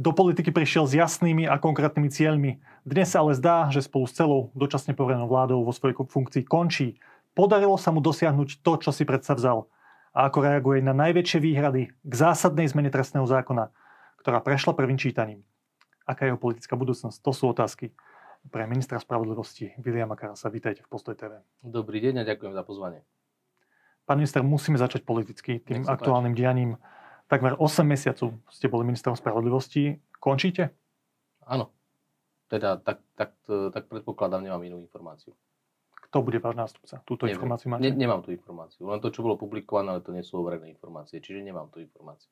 do politiky prišiel s jasnými a konkrétnymi cieľmi. Dnes sa ale zdá, že spolu s celou dočasne poverenou vládou vo svojej funkcii končí. Podarilo sa mu dosiahnuť to, čo si predsa vzal. A ako reaguje na najväčšie výhrady k zásadnej zmene trestného zákona, ktorá prešla prvým čítaním. Aká je jeho politická budúcnosť? To sú otázky pre ministra spravodlivosti Viliama Karasa. Vítajte v Postoj TV. Dobrý deň a ďakujem za pozvanie. Pán minister, musíme začať politicky tým aktuálnym páči. dianím. Takmer 8 mesiacov ste boli ministrom spravodlivosti. Končíte? Áno. Teda tak, tak, tak predpokladám, nemám inú informáciu. Kto bude váš nástupca? Túto Neviem. informáciu máte? Ne, nemám tú informáciu. Len to, čo bolo publikované, ale to nie sú overené informácie. Čiže nemám tú informáciu.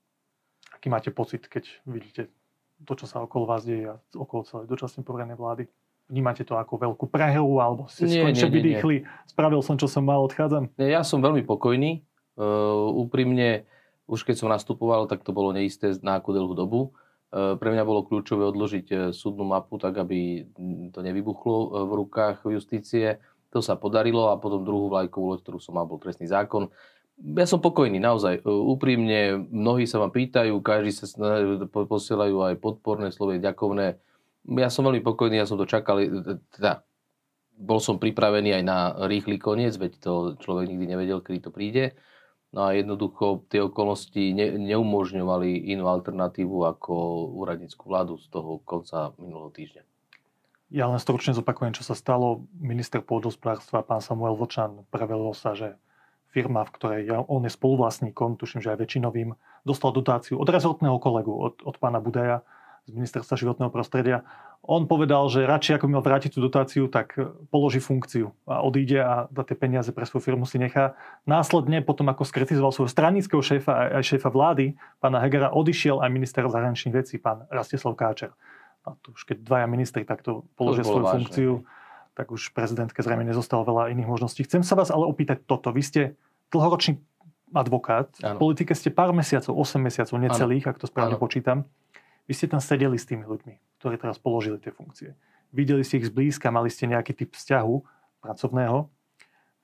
Aký máte pocit, keď vidíte to, čo sa okolo vás deje a okolo celej dočasne poverenej vlády? Vnímate to ako veľkú prehru, alebo ste skončne vydýchli, spravil som, čo som mal, odchádzam? Nie, ja som veľmi pokojný. Uh, úprimne, už keď som nastupoval, tak to bolo neisté na akú dlhú dobu. Uh, pre mňa bolo kľúčové odložiť uh, súdnu mapu, tak aby to nevybuchlo v rukách justície. To sa podarilo a potom druhú vlajkovú loď, ktorú som mal, bol trestný zákon. Ja som pokojný, naozaj. E, úprimne, mnohí sa ma pýtajú, každý sa posielajú aj podporné slovy, ďakovné. Ja som veľmi pokojný, ja som to čakal, e, teda bol som pripravený aj na rýchly koniec, veď to človek nikdy nevedel, kedy to príde. No a jednoducho tie okolnosti ne, neumožňovali inú alternatívu ako úradnickú vládu z toho konca minulého týždňa. Ja len stručne zopakujem, čo sa stalo. Minister pôdospodárstva, pán Samuel Vočan, prevelil sa, že firma, v ktorej on je spoluvlastníkom, tuším, že aj väčšinovým, dostal dotáciu od rezortného kolegu, od, od pána Budaja z ministerstva životného prostredia. On povedal, že radšej ako mal vrátiť tú dotáciu, tak položí funkciu a odíde a tie peniaze pre svoju firmu si nechá. Následne, potom ako skritizoval svojho stranického šéfa aj šéfa vlády, pána Hegera, odišiel aj minister zahraničných vecí, pán Rastislav Káčer. A to už keď dvaja ministri takto položia svoju vážne. funkciu, tak už prezidentke zrejme nezostalo veľa iných možností. Chcem sa vás ale opýtať toto. Vy ste dlhoročný advokát, ano. v politike ste pár mesiacov, 8 mesiacov, necelých, ano. ak to správne ano. počítam. Vy ste tam sedeli s tými ľuďmi, ktorí teraz položili tie funkcie. Videli ste ich zblízka, mali ste nejaký typ vzťahu pracovného.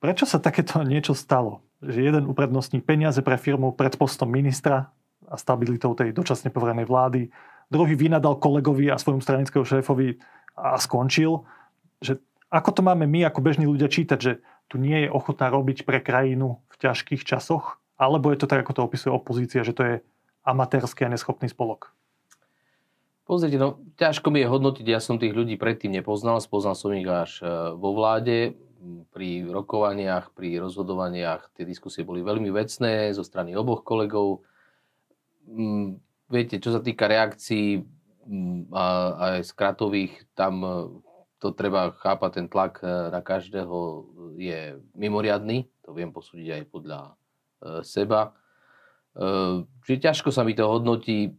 Prečo sa takéto niečo stalo? Že jeden uprednostní peniaze pre firmu pred postom ministra a stabilitou tej dočasne poverenej vlády druhý vynadal kolegovi a svojmu stranickému šéfovi a skončil. Že ako to máme my ako bežní ľudia čítať, že tu nie je ochota robiť pre krajinu v ťažkých časoch, alebo je to tak, ako to opisuje opozícia, že to je amatérsky a neschopný spolok? Pozrite, no ťažko mi je hodnotiť, ja som tých ľudí predtým nepoznal, spoznal som ich až e, vo vláde, pri rokovaniach, pri rozhodovaniach, tie diskusie boli veľmi vecné zo strany oboch kolegov viete, čo sa týka reakcií mm, a, aj skratových, tam e, to treba chápať, ten tlak e, na každého je mimoriadný, to viem posúdiť aj podľa seba. Čiže ťažko sa mi to hodnotí.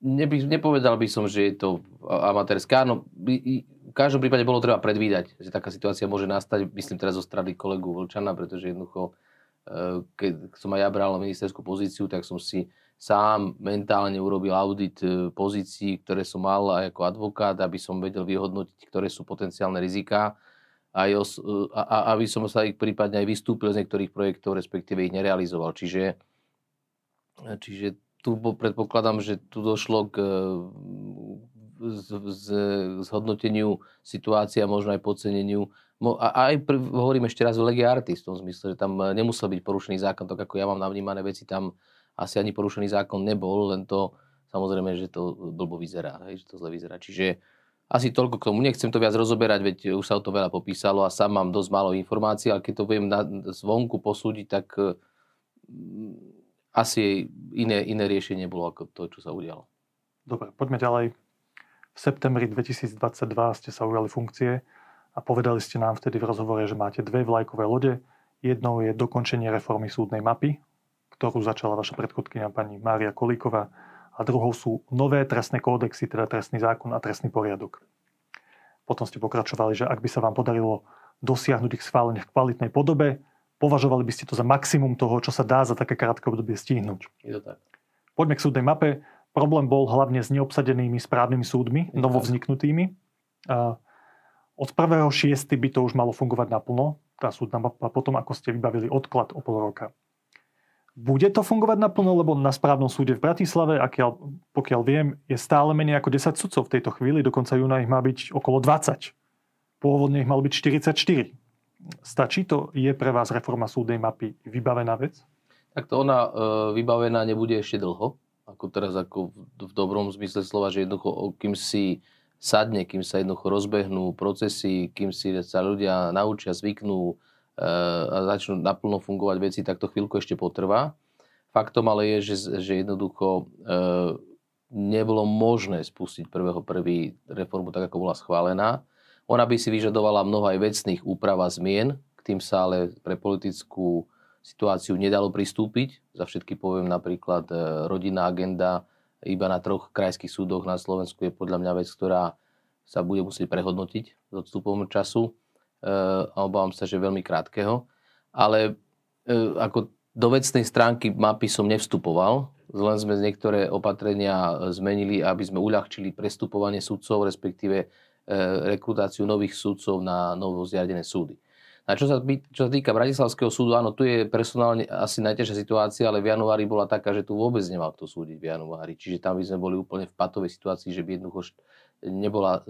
Neby, nepovedal by som, že je to amatérske. Áno, by, v každom prípade bolo treba predvídať, že taká situácia môže nastať, myslím teraz zo strany kolegu Vlčana, pretože jednoducho, keď som aj ja bral ministerskú pozíciu, tak som si sám mentálne urobil audit e, pozícií, ktoré som mal aj ako advokát, aby som vedel vyhodnotiť, ktoré sú potenciálne riziká a, os, e, a, a aby som sa ich prípadne aj vystúpil z niektorých projektov, respektíve ich nerealizoval. Čiže, čiže tu predpokladám, že tu došlo k z, zhodnoteniu situácie a možno aj podceneniu. A aj hovorím ešte raz o lege artis, v tom zmysle, že tam nemusel byť porušený zákon, tak ako ja mám navnímané veci, tam asi ani porušený zákon nebol, len to samozrejme, že to blbo vyzerá, hej, že to zle vyzerá. Čiže asi toľko k tomu. Nechcem to viac rozoberať, veď už sa o to veľa popísalo a sám mám dosť málo informácií, ale keď to viem na, zvonku posúdiť, tak mm, asi iné, iné riešenie bolo ako to, čo sa udialo. Dobre, poďme ďalej. V septembri 2022 ste sa ujali funkcie a povedali ste nám vtedy v rozhovore, že máte dve vlajkové lode. Jednou je dokončenie reformy súdnej mapy, ktorú začala vaša predchodkynia pani Mária Kolíková a druhou sú nové trestné kódexy, teda trestný zákon a trestný poriadok. Potom ste pokračovali, že ak by sa vám podarilo dosiahnuť ich schválenie v kvalitnej podobe, považovali by ste to za maximum toho, čo sa dá za také krátke obdobie stihnúť. Je to tak. Poďme k súdnej mape. Problém bol hlavne s neobsadenými správnymi súdmi, novovzniknutými. Od 1.6. by to už malo fungovať naplno, tá súdna mapa, potom ako ste vybavili odklad o pol roka. Bude to fungovať naplno, lebo na správnom súde v Bratislave, akiaľ, pokiaľ viem, je stále menej ako 10 sudcov v tejto chvíli, dokonca júna ich má byť okolo 20. Pôvodne ich malo byť 44. Stačí to? Je pre vás reforma súdnej mapy vybavená vec? Tak to ona e, vybavená nebude ešte dlho, ako teraz ako v, v dobrom zmysle slova, že jednoducho, kým si sadne, kým sa jednoducho rozbehnú procesy, kým si sa ľudia naučia, zvyknú, a začnú naplno fungovať veci, tak to chvíľku ešte potrvá. Faktom ale je, že, že jednoducho e, nebolo možné spustiť prvého prvý reformu tak, ako bola schválená. Ona by si vyžadovala mnoho aj vecných úprav a zmien, k tým sa ale pre politickú situáciu nedalo pristúpiť. Za všetky poviem napríklad e, rodinná agenda iba na troch krajských súdoch na Slovensku je podľa mňa vec, ktorá sa bude musieť prehodnotiť s odstupom času a obávam sa, že veľmi krátkeho. Ale e, ako do vecnej stránky mapy som nevstupoval, len sme niektoré opatrenia zmenili, aby sme uľahčili prestupovanie sudcov, respektíve e, rekrutáciu nových sudcov na novo zriadené súdy. A čo sa, čo sa týka Bratislavského súdu, áno, tu je personálne asi najťažšia situácia, ale v januári bola taká, že tu vôbec nemal kto súdiť v januári. Čiže tam by sme boli úplne v patovej situácii, že by jednoducho nebola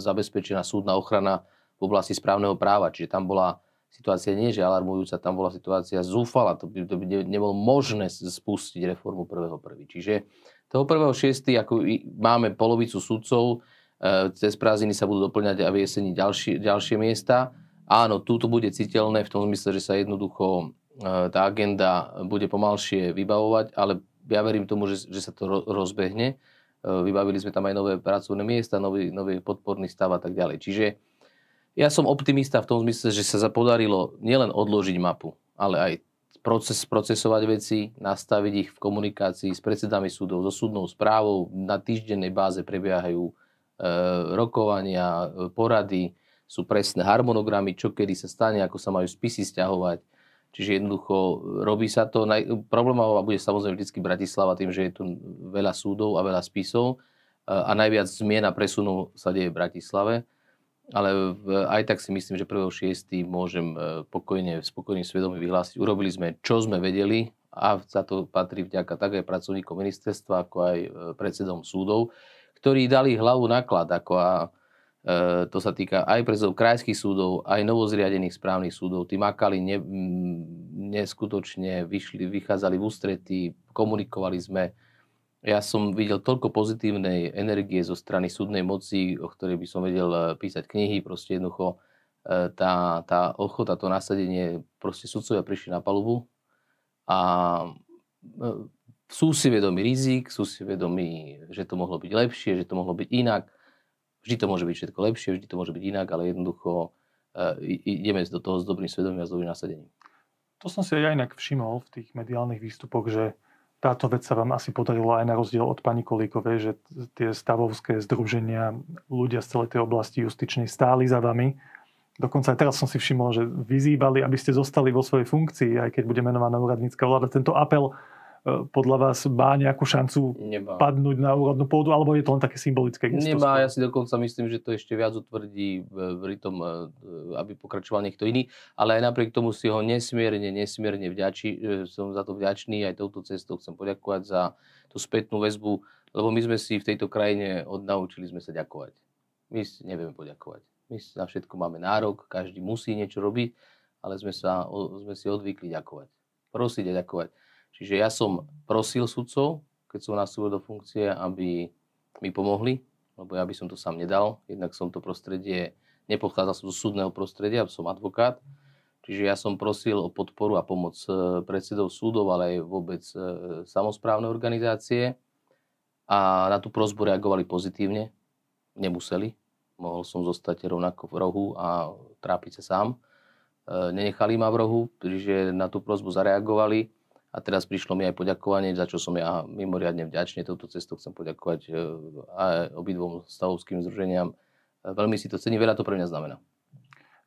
zabezpečená súdna ochrana v oblasti správneho práva. Čiže tam bola situácia nie, že alarmujúca, tam bola situácia zúfala. To by, to by nebolo možné spustiť reformu prvého prvý. Čiže toho prvého šiestý, ako máme polovicu sudcov, e, cez prázdniny sa budú doplňať a v jeseni ďalšie, ďalšie miesta. Áno, tu to bude citeľné v tom zmysle, že sa jednoducho e, tá agenda bude pomalšie vybavovať, ale ja verím tomu, že, že sa to rozbehne. E, vybavili sme tam aj nové pracovné miesta, nový, nový podporný stav a tak ďalej. Čiže ja som optimista v tom zmysle, že sa podarilo nielen odložiť mapu, ale aj proces, procesovať veci, nastaviť ich v komunikácii s predsedami súdov, so súdnou správou. Na týždennej báze prebiehajú e, rokovania, e, porady, sú presné harmonogramy, čo kedy sa stane, ako sa majú spisy stiahovať. Čiže jednoducho robí sa to. Problémová bude samozrejme vždy Bratislava tým, že je tu veľa súdov a veľa spisov e, a najviac zmien a presunov sa deje v Bratislave ale aj tak si myslím, že 1.6. môžem e, pokojne, spokojným svedomí vyhlásiť. Urobili sme, čo sme vedeli a za to patrí vďaka tak aj pracovníkom ministerstva, ako aj e, predsedom súdov, ktorí dali hlavu naklad, ako a e, to sa týka aj predsedov krajských súdov, aj novozriadených správnych súdov. Tí makali ne, neskutočne, vyšli, vychádzali v ústretí, komunikovali sme, ja som videl toľko pozitívnej energie zo strany súdnej moci, o ktorej by som vedel eh, písať knihy, proste jednoducho eh, tá, tá ochota, to nasadenie, proste sudcovia prišli na palubu a eh, sú si vedomi rizik, sú si vedomi, že to mohlo byť lepšie, že to mohlo byť inak. Vždy to môže byť všetko lepšie, vždy to môže byť inak, ale jednoducho ideme do toho s dobrým svedomím a s dobrým nasadením. To som si aj inak všimol v tých mediálnych výstupoch, že táto vec sa vám asi podarilo aj na rozdiel od pani Kolíkovej, že tie stavovské združenia, ľudia z celej tej oblasti justičnej stáli za vami. Dokonca aj teraz som si všimol, že vyzývali, aby ste zostali vo svojej funkcii, aj keď bude menovaná úradnícka vláda. Tento apel podľa vás má nejakú šancu Nemá. padnúť na úrodnú pôdu, alebo je to len také symbolické gesto? Nemá, ja si dokonca myslím, že to ešte viac utvrdí v tom, e, aby pokračoval niekto iný, ale aj napriek tomu si ho nesmierne, nesmierne vďačí, e, som za to vďačný, aj touto cestou chcem poďakovať za tú spätnú väzbu, lebo my sme si v tejto krajine odnaučili sme sa ďakovať. My si nevieme poďakovať. My na všetko máme nárok, každý musí niečo robiť, ale sme, sa, sme si odvykli ďakovať. Prosiť a ďakovať. Čiže ja som prosil sudcov, keď som nastúpil do funkcie, aby mi pomohli, lebo ja by som to sám nedal. Jednak som to prostredie, nepochádzal som zo súdneho prostredia, som advokát, čiže ja som prosil o podporu a pomoc e, predsedov súdov, ale aj vôbec e, samozprávne organizácie. A na tú prozbu reagovali pozitívne, nemuseli. Mohol som zostať rovnako v rohu a trápiť sa sám. E, nenechali ma v rohu, čiže na tú prozbu zareagovali a teraz prišlo mi aj poďakovanie, za čo som ja mimoriadne vďačný. Touto cestou chcem poďakovať e, aj obidvom stavovským združeniam. Veľmi si to cení, veľa to pre mňa znamená.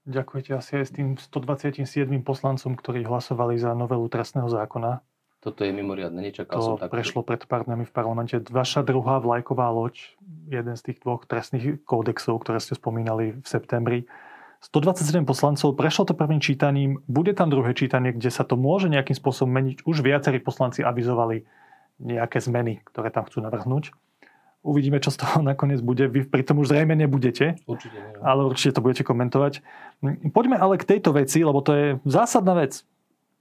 Ďakujete asi aj s tým 127 poslancom, ktorí hlasovali za novelu trestného zákona. Toto je mimoriadne, nečakal to som tak. prešlo pred pár dňami v parlamente. Vaša druhá vlajková loď, jeden z tých dvoch trestných kódexov, ktoré ste spomínali v septembri, 127 poslancov, prešlo to prvým čítaním, bude tam druhé čítanie, kde sa to môže nejakým spôsobom meniť. Už viacerí poslanci avizovali nejaké zmeny, ktoré tam chcú navrhnúť. Uvidíme, čo z toho nakoniec bude. Vy pri tom už zrejme nebudete, Určite nie. ale určite to budete komentovať. Poďme ale k tejto veci, lebo to je zásadná vec.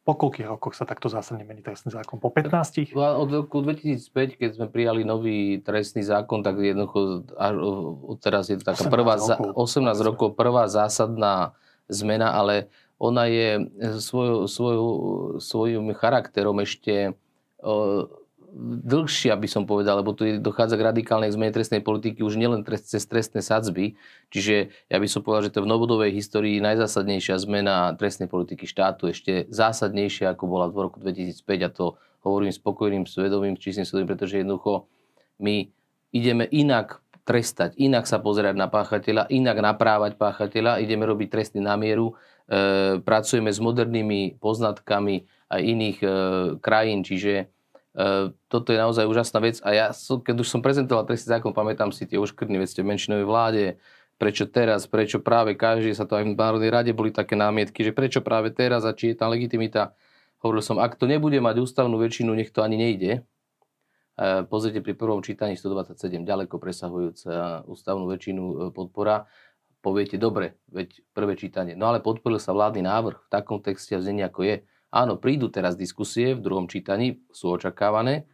Po koľkých rokoch sa takto zásadne mení trestný zákon? Po 15? Od roku 2005, keď sme prijali nový trestný zákon, tak jednoducho teraz je to taká 18 prvá, rokov. 18 rokov, prvá zásadná zmena, ale ona je svoj, svoj, svojím charakterom ešte dlhšia, by som povedal, lebo tu dochádza k radikálnej zmene trestnej politiky už nielen trest, cez trestné sadzby, čiže ja by som povedal, že to je v novodovej histórii najzásadnejšia zmena trestnej politiky štátu, ešte zásadnejšia, ako bola v roku 2005 a to hovorím spokojným, svedomým, čistým svedomím, pretože jednoducho my ideme inak trestať, inak sa pozerať na páchateľa, inak naprávať páchateľa, ideme robiť tresty na mieru, e, pracujeme s modernými poznatkami aj iných e, krajín, čiže toto je naozaj úžasná vec a ja, keď už som prezentoval trestný zákon, pamätám si tie uškrtné veci v menšinovej vláde, prečo teraz, prečo práve každý, sa to aj v Národnej rade boli také námietky, že prečo práve teraz a či je tam legitimita. Hovoril som, ak to nebude mať ústavnú väčšinu, nech to ani nejde. E, Pozrite pri prvom čítaní 127, ďaleko presahujúca ústavnú väčšinu e, podpora. Poviete, dobre, veď prvé čítanie. No ale podporil sa vládny návrh v takom texte a znení, ako je. Áno, prídu teraz diskusie v druhom čítaní, sú očakávané,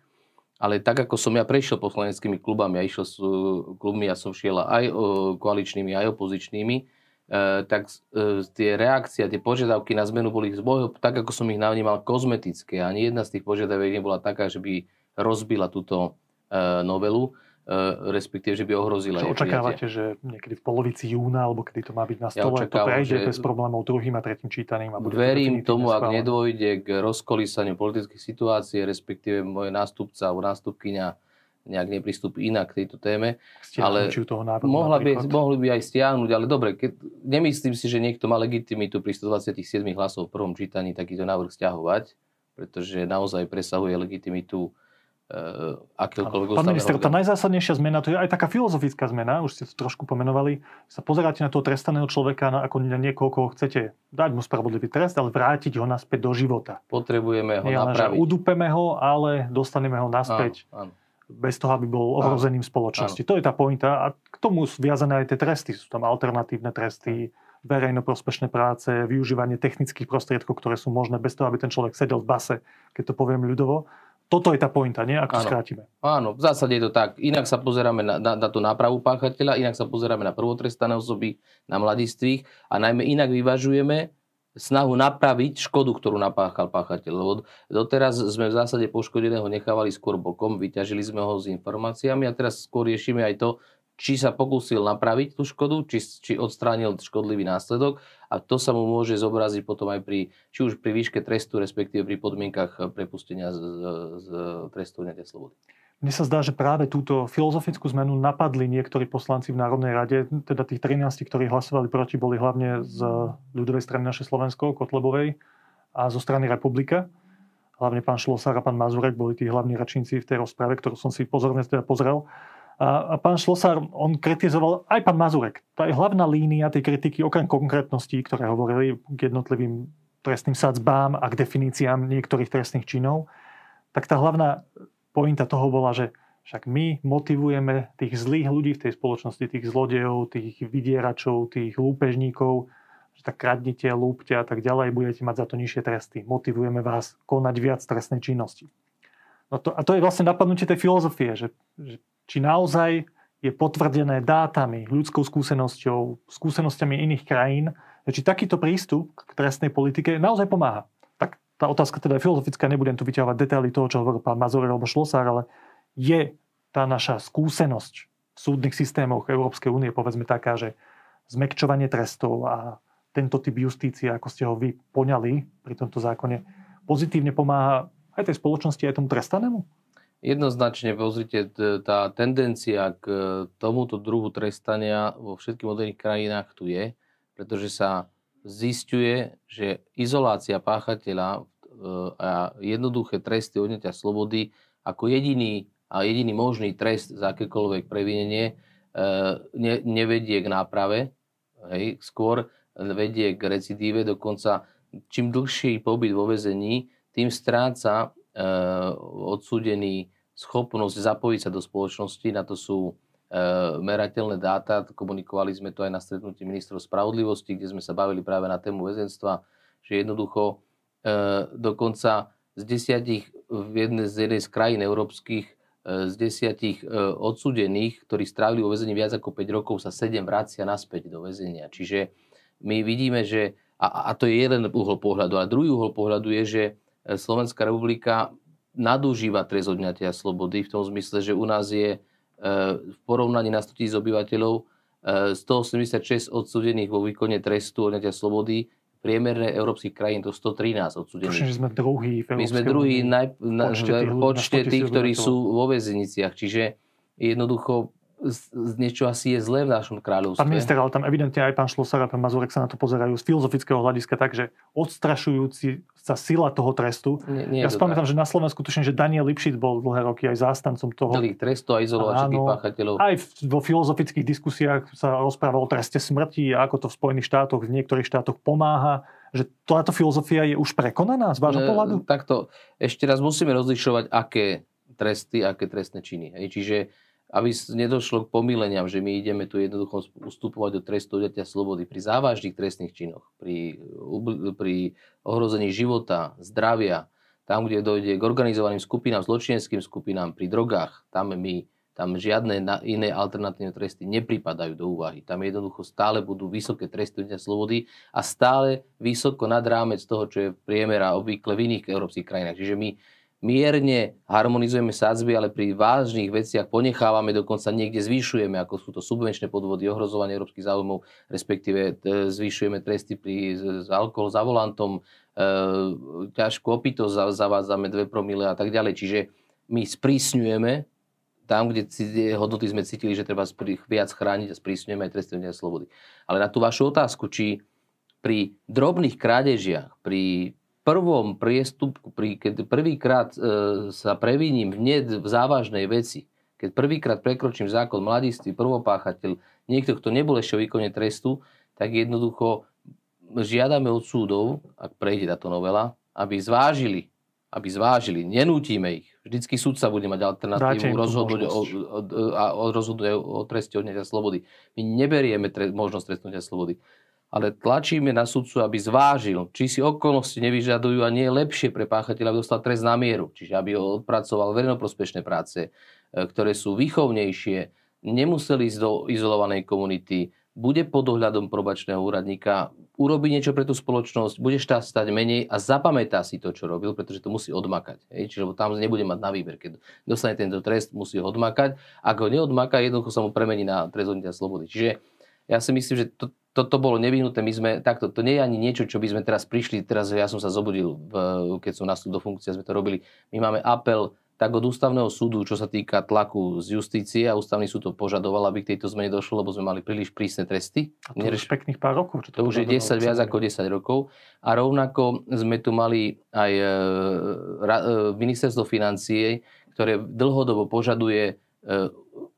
ale tak, ako som ja prešiel poslaneckými klubami, ja išiel s e, klubmi, ja som šiel aj o, koaličnými, aj opozičnými, e, tak e, tie reakcie, tie požiadavky na zmenu boli z môjho, tak ako som ich navnímal, kozmetické. Ani jedna z tých požiadaviek nebola taká, že by rozbila túto e, novelu respektíve, že by ohrozila Čo očakávate, že niekedy v polovici júna, alebo kedy to má byť na Ja stole, to očakávam, prejde že- bez problémov druhým a tretím čítaním? A bude to Verím definitívne tomu, ak nedôjde k rozkolísaniu politickej situácie, respektíve môj nástupca alebo nástupkyňa nejak nepristúpi inak k tejto téme. ale toho návrhu Mohla by, mohli by aj stiahnuť, ale dobre, keď, nemyslím si, že niekto má legitimitu pri 127 hlasov v prvom čítaní takýto návrh stiahovať, pretože naozaj presahuje legitimitu akéhokoľvek Pán minister, tá najzásadnejšia zmena, to je aj taká filozofická zmena, už ste to trošku pomenovali, sa pozeráte na toho trestaného človeka na, ako na niekoho, koho chcete dať mu spravodlivý trest, ale vrátiť ho naspäť do života. Potrebujeme ho Nie že napraviť. udupeme ho, ale dostaneme ho naspäť Áno, áno. bez toho, aby bol ohrozením spoločnosti. To je tá pointa a k tomu sú viazané aj tie tresty. Sú tam alternatívne tresty, verejnoprospešné práce, využívanie technických prostriedkov, ktoré sú možné bez toho, aby ten človek sedel v base, keď to poviem ľudovo. Toto je tá pointa, nie? Ako Áno. skrátime. Áno, v zásade je to tak. Inak sa pozeráme na, na, na tú nápravu páchateľa, inak sa pozeráme na prvotrestané osoby, na mladistvých a najmä inak vyvažujeme snahu napraviť škodu, ktorú napáchal páchateľ. Lebo doteraz sme v zásade poškodeného nechávali skôr bokom, vyťažili sme ho s informáciami a teraz skôr riešime aj to, či sa pokúsil napraviť tú škodu, či, či odstránil škodlivý následok a to sa mu môže zobraziť potom aj pri, či už pri výške trestu, respektíve pri podmienkach prepustenia z, z, trestu odňatia slobody. Mne sa zdá, že práve túto filozofickú zmenu napadli niektorí poslanci v Národnej rade, teda tých 13, ktorí hlasovali proti, boli hlavne z ľudovej strany naše Slovensko, Kotlebovej a zo strany Republika. Hlavne pán Šlosár a pán Mazurek boli tí hlavní račníci v tej rozprave, ktorú som si pozorne teda pozrel. A, a pán Šlosár, on kritizoval, aj pán Mazurek, tá je hlavná línia tej kritiky, okrem konkrétností, ktoré hovorili k jednotlivým trestným sadzbám a k definíciám niektorých trestných činov, tak tá hlavná pointa toho bola, že však my motivujeme tých zlých ľudí v tej spoločnosti, tých zlodejov, tých vydieračov, tých lúpežníkov, že tak kradnite, lúpte a tak ďalej, budete mať za to nižšie tresty. Motivujeme vás konať viac trestnej činnosti. No to, a to je vlastne napadnutie tej filozofie, že, že či naozaj je potvrdené dátami, ľudskou skúsenosťou, skúsenosťami iných krajín, či takýto prístup k trestnej politike naozaj pomáha. Tak tá otázka teda je filozofická, nebudem tu vyťahovať detaily toho, čo hovoril pán Mazur alebo Šlosár, ale je tá naša skúsenosť v súdnych systémoch Európskej únie, povedzme taká, že zmekčovanie trestov a tento typ justície, ako ste ho vy poňali pri tomto zákone, pozitívne pomáha aj tej spoločnosti, aj tomu trestanému? Jednoznačne, pozrite, tá tendencia k tomuto druhu trestania vo všetkých moderných krajinách tu je, pretože sa zistuje, že izolácia páchateľa e, a jednoduché tresty odňatia slobody ako jediný a jediný možný trest za akékoľvek previnenie e, ne, nevedie k náprave. Hej. Skôr vedie k recidíve, dokonca čím dlhší pobyt vo vezení, tým stráca e, odsúdený schopnosť zapojiť sa do spoločnosti. Na to sú e, merateľné dáta. Komunikovali sme to aj na stretnutí ministrov spravodlivosti, kde sme sa bavili práve na tému väzenstva, že jednoducho e, dokonca z desiatich v jednej z jednej z krajín európskych z desiatich odsudených, ktorí strávili vo väzení viac ako 5 rokov, sa 7 vracia naspäť do väzenia. Čiže my vidíme, že, a, a to je jeden uhol pohľadu, a druhý uhol pohľadu je, že Slovenská republika nadúžíva trest odňatia slobody v tom zmysle, že u nás je e, v porovnaní na 100 tisíc obyvateľov 186 e, odsúdených vo výkone trestu odňatia slobody priemerné európskych krajín to 113 odsudených. Tuším, že sme druhý v My sme druhý naj, na, počte tých, počte tých ktorí sú vo väzeniciach. Čiže jednoducho niečo asi je zlé v našom kráľovstve. Pán minister, ale tam evidentne aj pán Šlosar a pán Mazurek sa na to pozerajú z filozofického hľadiska tak, že odstrašujúci sa sila toho trestu. Nie, nie ja spomínam, že na Slovensku tuším, že Daniel Lipšic bol dlhé roky aj zástancom toho. Dlhých trestu a všetkých páchateľov. Aj vo filozofických diskusiách sa rozprávalo o treste smrti a ako to v Spojených štátoch, v niektorých štátoch pomáha že táto filozofia je už prekonaná z vášho pohľadu? Takto, ešte raz musíme rozlišovať, aké tresty, aké trestné činy. Hej. Čiže aby nedošlo k pomileniam, že my ideme tu jednoducho ustupovať do trestu odňatia slobody pri závažných trestných činoch, pri, pri ohrození života, zdravia, tam, kde dojde k organizovaným skupinám, zločineckým skupinám, pri drogách, tam my tam žiadne iné alternatívne tresty nepripadajú do úvahy. Tam jednoducho stále budú vysoké tresty odňatia slobody a stále vysoko nad rámec toho, čo je priemera obvykle v iných európskych krajinách. Čiže my mierne harmonizujeme sadzby, ale pri vážnych veciach ponechávame, dokonca niekde zvyšujeme, ako sú to subvenčné podvody, ohrozovanie európskych záujmov, respektíve e, zvyšujeme tresty pri alkohol za volantom, e, ťažkú opitosť zavádzame 2 promile a tak ďalej. Čiže my sprísňujeme tam, kde hodnoty sme cítili, že treba viac chrániť a sprísňujeme aj tresty slobody. Ale na tú vašu otázku, či pri drobných krádežiach, pri prvom priestupku, pri, keď prvýkrát e, sa previním v, v závažnej veci, keď prvýkrát prekročím zákon mladistý, prvopáchateľ, niekto, kto nebol ešte o výkone trestu, tak jednoducho žiadame od súdov, ak prejde táto novela, aby zvážili, aby zvážili, nenútime ich. Vždycky súdca bude mať alternatívu rozhodnúť o, o, o, o, rozhodnúť o treste odňatia slobody. My neberieme tre, možnosť trestnutia slobody ale tlačíme na sudcu, aby zvážil, či si okolnosti nevyžadujú a nie je lepšie pre páchateľa, aby dostal trest na mieru. Čiže aby ho odpracoval verejnoprospešné práce, e, ktoré sú výchovnejšie, nemuseli ísť do izolovanej komunity, bude pod ohľadom probačného úradníka, urobí niečo pre tú spoločnosť, bude štát stať menej a zapamätá si to, čo robil, pretože to musí odmakať. Hej? Čiže tam nebude mať na výber. Keď dostane tento trest, musí ho odmakať. Ak ho neodmaká, jednoducho sa mu premení na trest slobody. Čiže ja si myslím, že to, toto bolo nevyhnuté. My sme takto, to nie je ani niečo, čo by sme teraz prišli, teraz ja som sa zobudil, keď som nastúpil do funkcie, sme to robili. My máme apel tak od ústavného súdu, čo sa týka tlaku z justície a ústavný súd to požadoval, aby k tejto zmene došlo, lebo sme mali príliš prísne tresty. A to Nereš... už pekných pár rokov. Čo to, to už je 10, viac ako 10 rokov. A rovnako sme tu mali aj e, e, ministerstvo financie, ktoré dlhodobo požaduje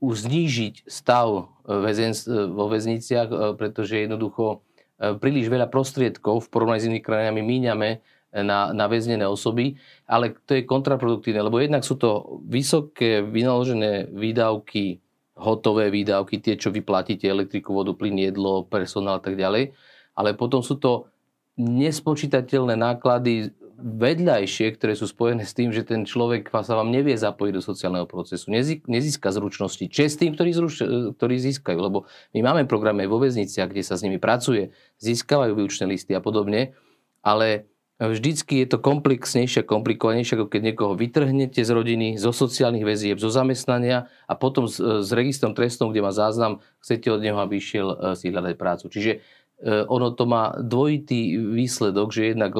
už znížiť stav e, e, vo väzniciach, e, pretože jednoducho príliš veľa prostriedkov v porovnaní s inými krajinami míňame na, na väznené osoby, ale to je kontraproduktívne, lebo jednak sú to vysoké vynaložené výdavky, hotové výdavky, tie, čo vyplatíte, elektriku, vodu, plyn, jedlo, personál a tak ďalej, ale potom sú to nespočítateľné náklady vedľajšie, ktoré sú spojené s tým, že ten človek sa vám nevie zapojiť do sociálneho procesu, nezíska zručnosti. Čest tým, ktorí, zruč, ktorí získajú, lebo my máme programy vo väzniciach, kde sa s nimi pracuje, získavajú výučné listy a podobne, ale vždycky je to komplexnejšie, komplikovanejšie, ako keď niekoho vytrhnete z rodiny, zo sociálnych väzieb, zo zamestnania a potom s, s registrom trestnom, kde má záznam, chcete od neho, aby išiel e, si hľadať prácu. Čiže ono to má dvojitý výsledok, že jednak,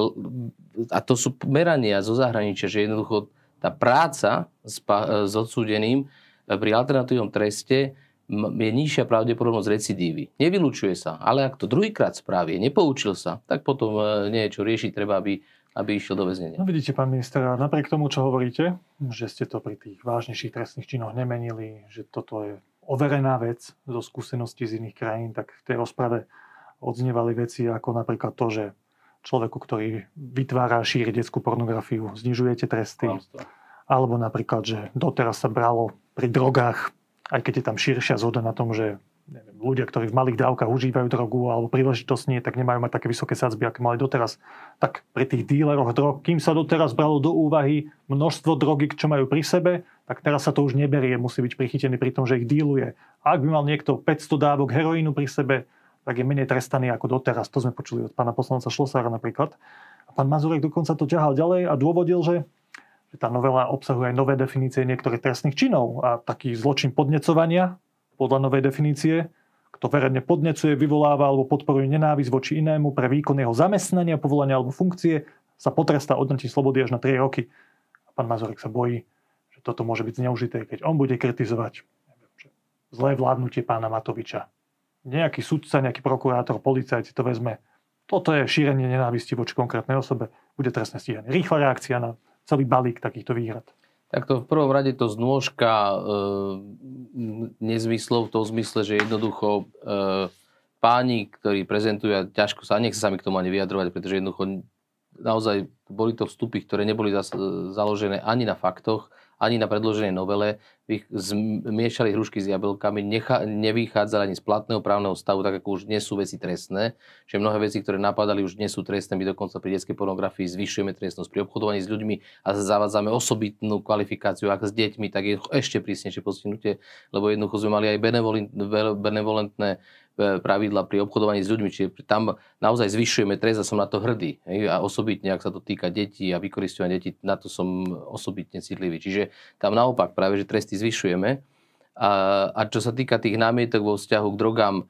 a to sú merania zo zahraničia, že jednoducho tá práca s, e, s odsúdeným e, pri alternatívnom treste je nižšia pravdepodobnosť recidívy. Nevylučuje sa, ale ak to druhýkrát spraví, nepoučil sa, tak potom nie je čo riešiť, treba, aby, aby išiel do väznenia. No vidíte, pán minister, napriek tomu, čo hovoríte, že ste to pri tých vážnejších trestných činoch nemenili, že toto je overená vec zo skúseností z iných krajín, tak v tej rozprave odznievali veci ako napríklad to, že človeku, ktorý vytvára, šíri detskú pornografiu, znižujete tresty. Alebo napríklad, že doteraz sa bralo pri drogách, aj keď je tam širšia zhoda na tom, že neviem, ľudia, ktorí v malých dávkach užívajú drogu alebo príležitosne, tak nemajú mať také vysoké sadzby, aké mali doteraz. Tak pri tých díleroch drog, kým sa doteraz bralo do úvahy množstvo drogy, čo majú pri sebe, tak teraz sa to už neberie, musí byť prichytený pri tom, že ich díluje. Ak by mal niekto 500 dávok heroínu pri sebe, tak je menej trestaný ako doteraz. To sme počuli od pána poslanca Šlosára napríklad. A pán Mazurek dokonca to ťahal ďalej a dôvodil, že, že tá novela obsahuje aj nové definície niektorých trestných činov a taký zločin podnecovania podľa novej definície, kto verejne podnecuje, vyvoláva alebo podporuje nenávisť voči inému pre výkon jeho zamestnania, povolania alebo funkcie, sa potrestá odnatím slobody až na 3 roky. A pán Mazurek sa bojí, že toto môže byť zneužité, keď on bude kritizovať zlé vládnutie pána Matoviča. Nejaký sudca, nejaký prokurátor, policajci to vezme. Toto je šírenie nenávisti voči konkrétnej osobe. Bude trestné stíhanie. Rýchla reakcia na celý balík takýchto výhrad. Tak to v prvom rade to znôžka e, nezmyslov v tom zmysle, že jednoducho e, páni, ktorí prezentujú, a ťažko sa, nechce sa mi k tomu ani vyjadrovať, pretože jednoducho naozaj boli to vstupy, ktoré neboli zas, založené ani na faktoch, ani na predloženej novele zmiešali hrušky s jablkami, necha, nevychádzali ani z platného právneho stavu, tak ako už dnes sú veci trestné, že mnohé veci, ktoré napadali, už dnes sú trestné. My dokonca pri detskej pornografii zvyšujeme trestnosť pri obchodovaní s ľuďmi a zavádzame osobitnú kvalifikáciu, ak s deťmi, tak je ešte prísnejšie postihnutie, lebo jednoducho sme mali aj benevolentné pravidla pri obchodovaní s ľuďmi, čiže tam naozaj zvyšujeme trest a som na to hrdý. Hej? A osobitne, ak sa to týka detí a vykoristovania detí, na to som osobitne citlivý. Čiže tam naopak práve, že tresty zvyšujeme. A, a čo sa týka tých námietok vo vzťahu k drogám, e,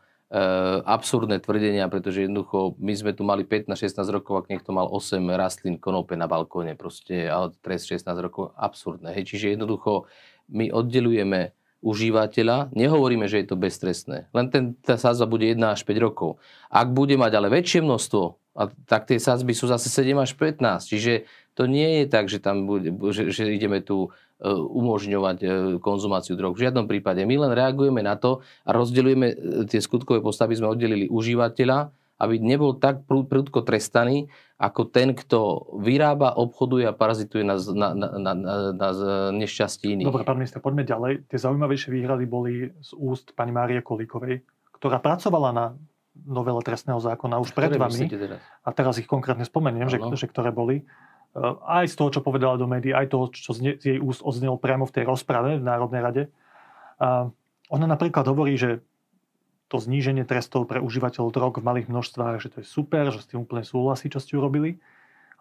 absurdné tvrdenia, pretože jednoducho my sme tu mali 15-16 rokov, ak niekto mal 8 rastlín konope na balkóne, proste, ale trest 16 rokov, absurdné. Hej? Čiže jednoducho my oddelujeme užívateľa, nehovoríme, že je to beztrestné. Len ten, tá sázba bude 1 až 5 rokov. Ak bude mať ale väčšie množstvo, a tak tie sázby sú zase 7 až 15. Čiže to nie je tak, že, tam bude, že, že ideme tu e, umožňovať e, konzumáciu drog. V žiadnom prípade. My len reagujeme na to a rozdeľujeme e, tie skutkové postavy, sme oddelili užívateľa, aby nebol tak prudko trestaný, ako ten, kto vyrába, obchoduje a parazituje na, na, na, na, na nešťastí iných. Dobre, pán minister, poďme ďalej. Tie zaujímavejšie výhrady boli z úst pani Márie Kolíkovej, ktorá pracovala na novele trestného zákona už pred vami. Teraz? A teraz ich konkrétne spomeniem, že, že ktoré boli. E, aj z toho, čo povedala do médií, aj toho, čo z, jej úst odznelo priamo v tej rozprave v Národnej rade. A ona napríklad hovorí, že to zníženie trestov pre užívateľov drog v malých množstvách, že to je super, že s tým úplne súhlasí, čo ste urobili.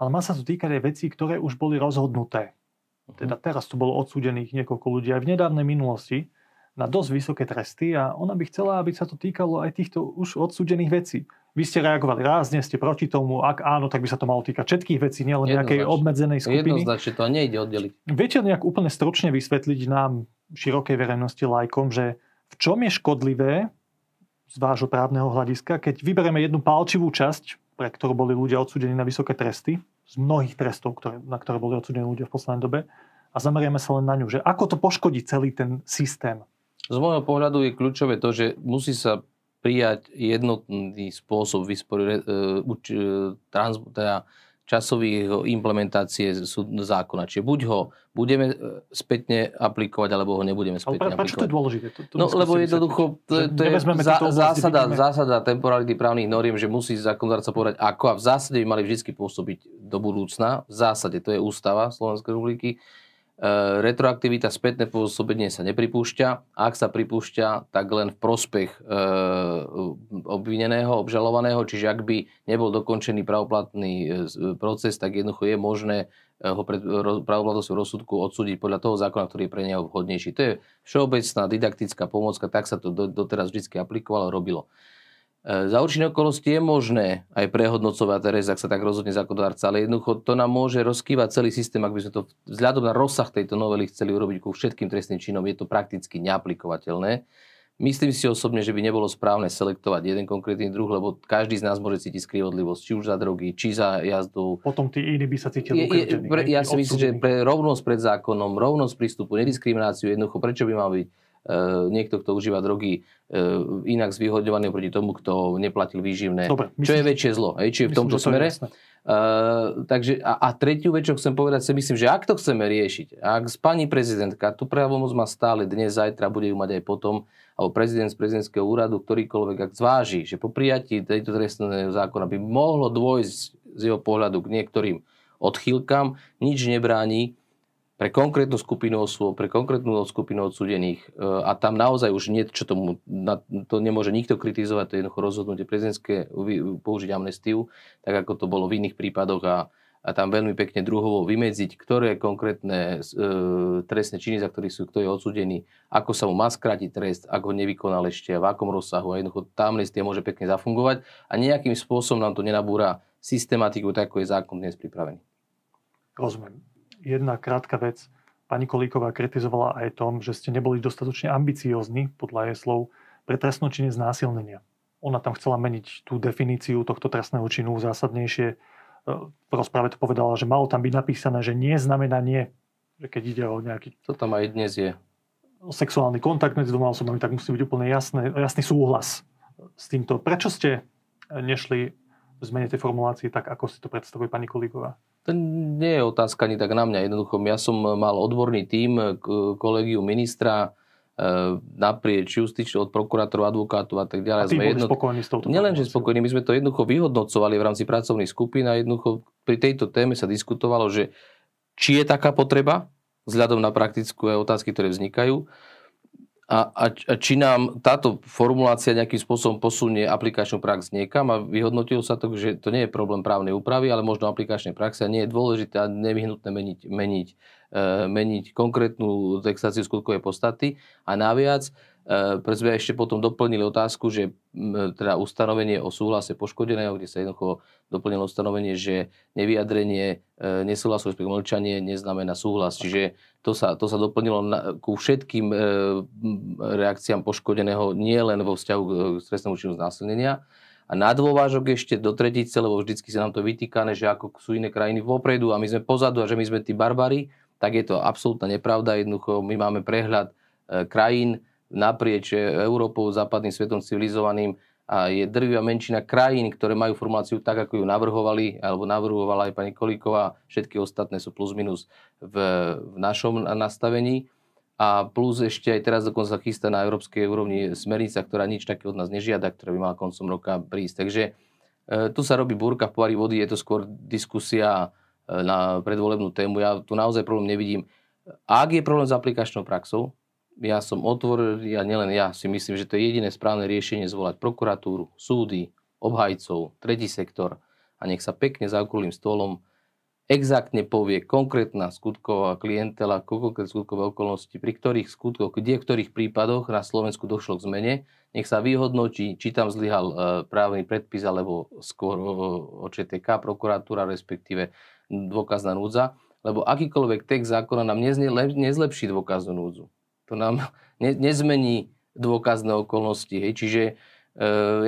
Ale má sa to týkať aj vecí, ktoré už boli rozhodnuté. Uh-huh. Teda teraz tu bolo odsúdených niekoľko ľudí aj v nedávnej minulosti na dosť vysoké tresty a ona by chcela, aby sa to týkalo aj týchto už odsúdených vecí. Vy ste reagovali rázne, ste proti tomu, ak áno, tak by sa to malo týkať všetkých vecí, nielen nejakej obmedzenej skupiny. Jednoznačne to nejde oddeliť. Viete nejak úplne stručne vysvetliť nám, širokej verejnosti, lajkom, že v čom je škodlivé z vášho právneho hľadiska, keď vyberieme jednu palčivú časť, pre ktorú boli ľudia odsúdení na vysoké tresty, z mnohých trestov, ktoré, na ktoré boli odsúdení ľudia v poslednej dobe, a zameriame sa len na ňu, že ako to poškodí celý ten systém? Z môjho pohľadu je kľúčové to, že musí sa prijať jednotný spôsob vysporiadať, e, e, teda časových implementácie zákona. Čiže buď ho budeme e, spätne aplikovať, alebo ho nebudeme spätne Ale prečo to je dôležité? To, to no, lebo jednoducho, to, to je zá, zásada, zásada temporality právnych noriem, že musí zákonodárca povedať ako a v zásade by mali vždy pôsobiť do budúcna. V zásade, to je ústava Slovenskej republiky retroaktivita, spätné pôsobenie sa nepripúšťa. Ak sa pripúšťa, tak len v prospech e, obvineného, obžalovaného, čiže ak by nebol dokončený pravoplatný e, proces, tak jednoducho je možné ho pred pravoplatnosťou rozsudku odsúdiť podľa toho zákona, ktorý je pre neho vhodnejší. To je všeobecná didaktická pomocka, tak sa to doteraz vždy aplikovalo, robilo. E, za určité okolnosti je možné aj prehodnocovať teraz, ak sa tak rozhodne zákonodárca, ale jednoducho to nám môže rozkývať celý systém, ak by sme to vzhľadom na rozsah tejto novely chceli urobiť ku všetkým trestným činom, je to prakticky neaplikovateľné. Myslím si osobne, že by nebolo správne selektovať jeden konkrétny druh, lebo každý z nás môže cítiť skrivodlivosť, či už za drogy, či za jazdu. Potom tí iní by sa cítili je, Ja si myslím, že pre rovnosť pred zákonom, rovnosť prístupu, nediskrimináciu, jednoducho prečo by mal byť niekto, kto užíva drogy, e, inak zvýhodňovaný proti tomu, kto neplatil výživné. Dobre, myslím, čo je väčšie zlo? Hej? Či je v tomto myslím, smere? Uh, takže, a, a tretiu vec, čo chcem povedať, si myslím, že ak to chceme riešiť, ak pani prezidentka tú právomoc má stále dnes, zajtra, bude ju mať aj potom, alebo prezident z prezidentského úradu, ktorýkoľvek, ak zváži, že po prijatí tejto trestného zákona by mohlo dôjsť z jeho pohľadu k niektorým odchýlkam, nič nebráni pre konkrétnu skupinu osôb, pre konkrétnu skupinu odsudených e, a tam naozaj už nie, čo tomu, to nemôže nikto kritizovať, to je jednoducho rozhodnutie prezidentské použiť amnestiu, tak ako to bolo v iných prípadoch a, a tam veľmi pekne druhovo vymedziť, ktoré konkrétne e, trestné činy, za ktorých sú, kto je odsudený, ako sa mu má skrátiť trest, ako ho nevykonal ešte, v akom rozsahu a jednoducho tá amnestia môže pekne zafungovať a nejakým spôsobom nám to nenabúra systematiku, tak ako je zákon dnes pripravený. Rozumiem jedna krátka vec. Pani Kolíková kritizovala aj tom, že ste neboli dostatočne ambiciózni, podľa jej slov, pre trestnú činy znásilnenia. Ona tam chcela meniť tú definíciu tohto trestného činu zásadnejšie. E, v rozprave to povedala, že malo tam byť napísané, že nie znamená nie. Že keď ide o nejaký... To tam aj dnes je. Sexuálny kontakt medzi dvoma osobami, tak musí byť úplne jasné, jasný súhlas s týmto. Prečo ste nešli v zmene tej formulácie tak, ako si to predstavuje pani Kolíková? To nie je otázka ani tak na mňa. Jednoducho, ja som mal odborný tím, kolegiu ministra, e, naprieč justičnú od prokurátorov, advokátov a tak ďalej. A sme jedno... spokojní s touto Nielen, že spokojní, my sme to jednoducho vyhodnocovali v rámci pracovných skupín a jednoducho pri tejto téme sa diskutovalo, že či je taká potreba, vzhľadom na praktické otázky, ktoré vznikajú, a, a, a či nám táto formulácia nejakým spôsobom posunie aplikačnú prax niekam a vyhodnotilo sa to, že to nie je problém právnej úpravy, ale možno aplikačnej praxe a nie je dôležité a nevyhnutné meniť, meniť, e, meniť konkrétnu textáciu skutkovej podstaty. A naviac, preto sme ešte potom doplnili otázku, že teda ustanovenie o súhlase poškodeného, kde sa jednoducho doplnilo ustanovenie, že nevyjadrenie, e, nesúhlasu, respektíve mlčanie neznamená súhlas. Čiže to sa, to sa doplnilo na, ku všetkým e, reakciám poškodeného, nie len vo vzťahu k trestnému činu znásilnenia. A na dôvážok ešte do tretice, lebo vždycky sa nám to vytýkané, že ako sú iné krajiny vopredu a my sme pozadu a že my sme tí barbary, tak je to absolútna nepravda. Jednoducho my máme prehľad krajín, naprieč Európou, západným svetom civilizovaným a je drvivá menšina krajín, ktoré majú formuláciu tak, ako ju navrhovali, alebo navrhovala aj pani Kolíková. Všetky ostatné sú plus minus v, v našom nastavení. A plus ešte aj teraz dokonca chystá na európskej úrovni smernica, ktorá nič také od nás nežiada, ktorá by mala koncom roka prísť. Takže e, tu sa robí búrka v povári vody, je to skôr diskusia e, na predvolebnú tému. Ja tu naozaj problém nevidím. Ak je problém s aplikačnou praxou, ja som otvorený, a nielen ja si myslím, že to je jediné správne riešenie zvolať prokuratúru, súdy, obhajcov, tretí sektor a nech sa pekne za okrúhlým stolom exaktne povie konkrétna skutková klientela, konkrétne skutkové okolnosti, pri ktorých skutkoch, kde v ktorých prípadoch na Slovensku došlo k zmene, nech sa vyhodnotí, či tam zlyhal e, právny predpis, alebo skôr OČTK, prokuratúra, respektíve dôkazná núdza, lebo akýkoľvek text zákona nám nezlepší dôkaznú núdzu to nám ne, nezmení dôkazné okolnosti. Hej. Čiže e,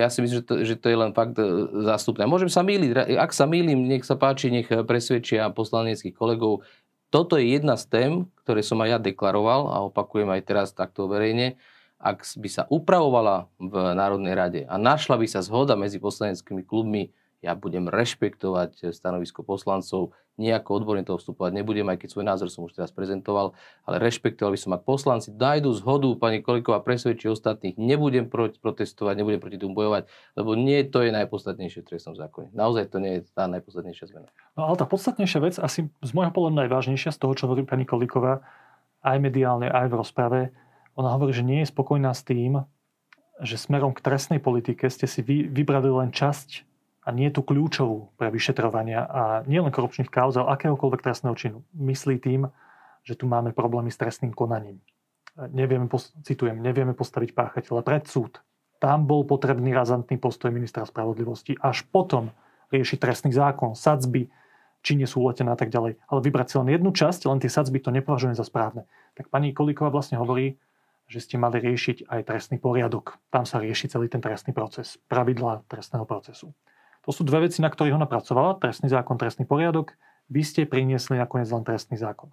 ja si myslím, že to, že to je len fakt e, zástupné. Môžem sa míliť. Ak sa mýlim, nech sa páči, nech presvedčia poslaneckých kolegov. Toto je jedna z tém, ktoré som aj ja deklaroval a opakujem aj teraz takto verejne. Ak by sa upravovala v Národnej rade a našla by sa zhoda medzi poslaneckými klubmi, ja budem rešpektovať stanovisko poslancov, nejako odborne toho vstupovať nebudem, aj keď svoj názor som už teraz prezentoval, ale rešpektoval by som, ak poslanci nájdu zhodu, pani Koliková presvedčí ostatných, nebudem protestovať, nebudem proti tomu bojovať, lebo nie to je najpodstatnejšie v trestnom zákone. Naozaj to nie je tá najpodstatnejšia zmena. No ale tá podstatnejšia vec, asi z môjho pohľadu najvážnejšia z toho, čo hovorí pani Koliková, aj mediálne, aj v rozprave, ona hovorí, že nie je spokojná s tým, že smerom k trestnej politike ste si vy, vybrali len časť a nie tú kľúčovú pre vyšetrovania a nielen korupčných kauz, ale akéhokoľvek trestného činu. Myslí tým, že tu máme problémy s trestným konaním. Nevieme, citujem, nevieme postaviť páchateľa pred súd. Tam bol potrebný razantný postoj ministra spravodlivosti. Až potom riešiť trestný zákon, sadzby, či nie sú uletené a tak ďalej. Ale vybrať si len jednu časť, len tie sadzby, to nepovažujem za správne. Tak pani Kolíková vlastne hovorí, že ste mali riešiť aj trestný poriadok. Tam sa rieši celý ten trestný proces, pravidlá trestného procesu. To sú dve veci, na ktorých ona pracovala, trestný zákon, trestný poriadok. Vy ste priniesli nakoniec len trestný zákon.